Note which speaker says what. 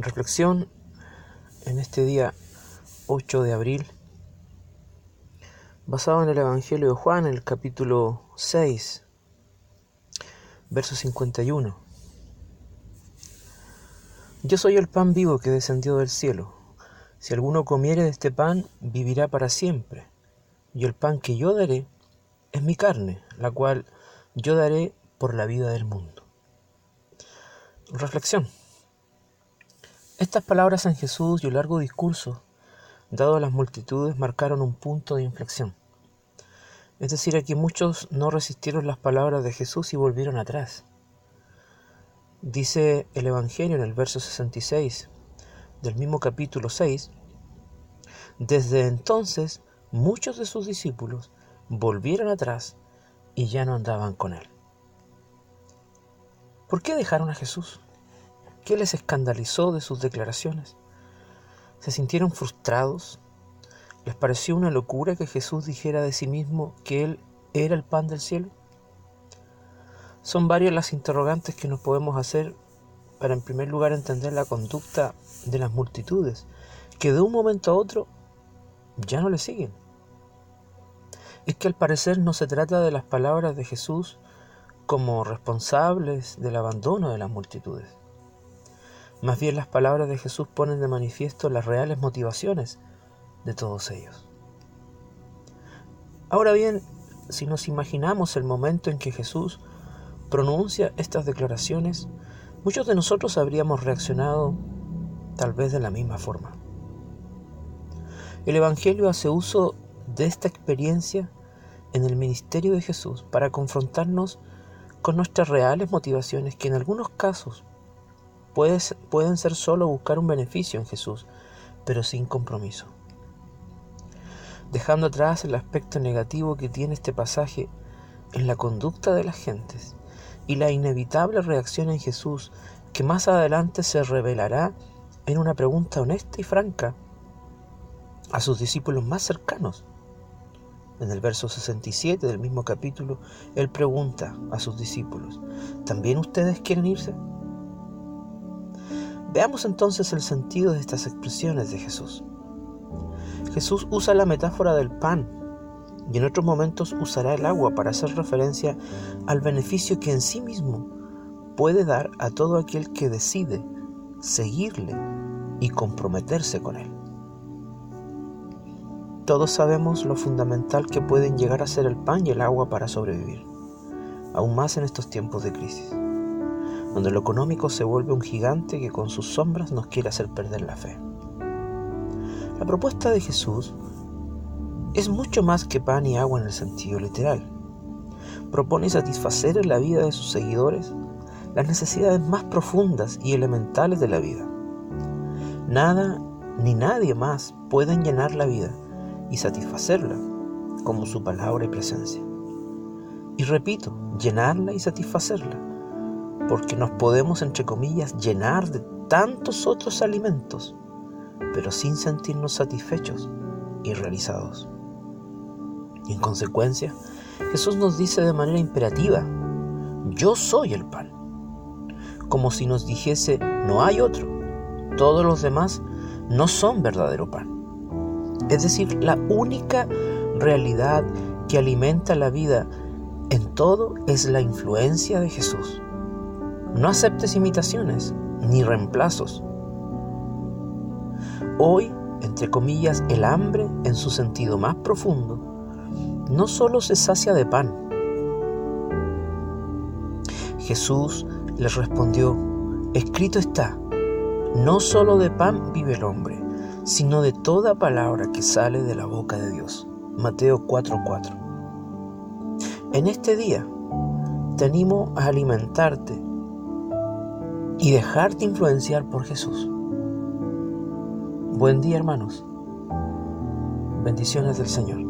Speaker 1: Reflexión en este día 8 de abril, basado en el Evangelio de Juan, el capítulo 6, verso 51. Yo soy el pan vivo que descendió del cielo. Si alguno comiere de este pan, vivirá para siempre. Y el pan que yo daré es mi carne, la cual yo daré por la vida del mundo. Reflexión. Estas palabras en Jesús y un largo discurso, dado a las multitudes, marcaron un punto de inflexión. Es decir, aquí muchos no resistieron las palabras de Jesús y volvieron atrás. Dice el Evangelio en el verso 66 del mismo capítulo 6, desde entonces muchos de sus discípulos volvieron atrás y ya no andaban con él. ¿Por qué dejaron a Jesús? ¿Qué les escandalizó de sus declaraciones? ¿Se sintieron frustrados? ¿Les pareció una locura que Jesús dijera de sí mismo que Él era el pan del cielo? Son varias las interrogantes que nos podemos hacer para en primer lugar entender la conducta de las multitudes, que de un momento a otro ya no le siguen. Es que al parecer no se trata de las palabras de Jesús como responsables del abandono de las multitudes. Más bien las palabras de Jesús ponen de manifiesto las reales motivaciones de todos ellos. Ahora bien, si nos imaginamos el momento en que Jesús pronuncia estas declaraciones, muchos de nosotros habríamos reaccionado tal vez de la misma forma. El Evangelio hace uso de esta experiencia en el ministerio de Jesús para confrontarnos con nuestras reales motivaciones que en algunos casos pueden ser solo buscar un beneficio en Jesús, pero sin compromiso. Dejando atrás el aspecto negativo que tiene este pasaje en la conducta de las gentes y la inevitable reacción en Jesús que más adelante se revelará en una pregunta honesta y franca a sus discípulos más cercanos. En el verso 67 del mismo capítulo, Él pregunta a sus discípulos, ¿también ustedes quieren irse? Veamos entonces el sentido de estas expresiones de Jesús. Jesús usa la metáfora del pan y en otros momentos usará el agua para hacer referencia al beneficio que en sí mismo puede dar a todo aquel que decide seguirle y comprometerse con él. Todos sabemos lo fundamental que pueden llegar a ser el pan y el agua para sobrevivir, aún más en estos tiempos de crisis donde lo económico se vuelve un gigante que con sus sombras nos quiere hacer perder la fe. La propuesta de Jesús es mucho más que pan y agua en el sentido literal. Propone satisfacer en la vida de sus seguidores las necesidades más profundas y elementales de la vida. Nada ni nadie más pueden llenar la vida y satisfacerla como su palabra y presencia. Y repito, llenarla y satisfacerla porque nos podemos, entre comillas, llenar de tantos otros alimentos, pero sin sentirnos satisfechos y realizados. Y en consecuencia, Jesús nos dice de manera imperativa, yo soy el pan, como si nos dijese, no hay otro, todos los demás no son verdadero pan. Es decir, la única realidad que alimenta la vida en todo es la influencia de Jesús. No aceptes imitaciones ni reemplazos. Hoy, entre comillas, el hambre en su sentido más profundo no solo se sacia de pan. Jesús les respondió, escrito está, no solo de pan vive el hombre, sino de toda palabra que sale de la boca de Dios. Mateo 4:4. En este día te animo a alimentarte y dejarte influenciar por Jesús. Buen día hermanos. Bendiciones del Señor.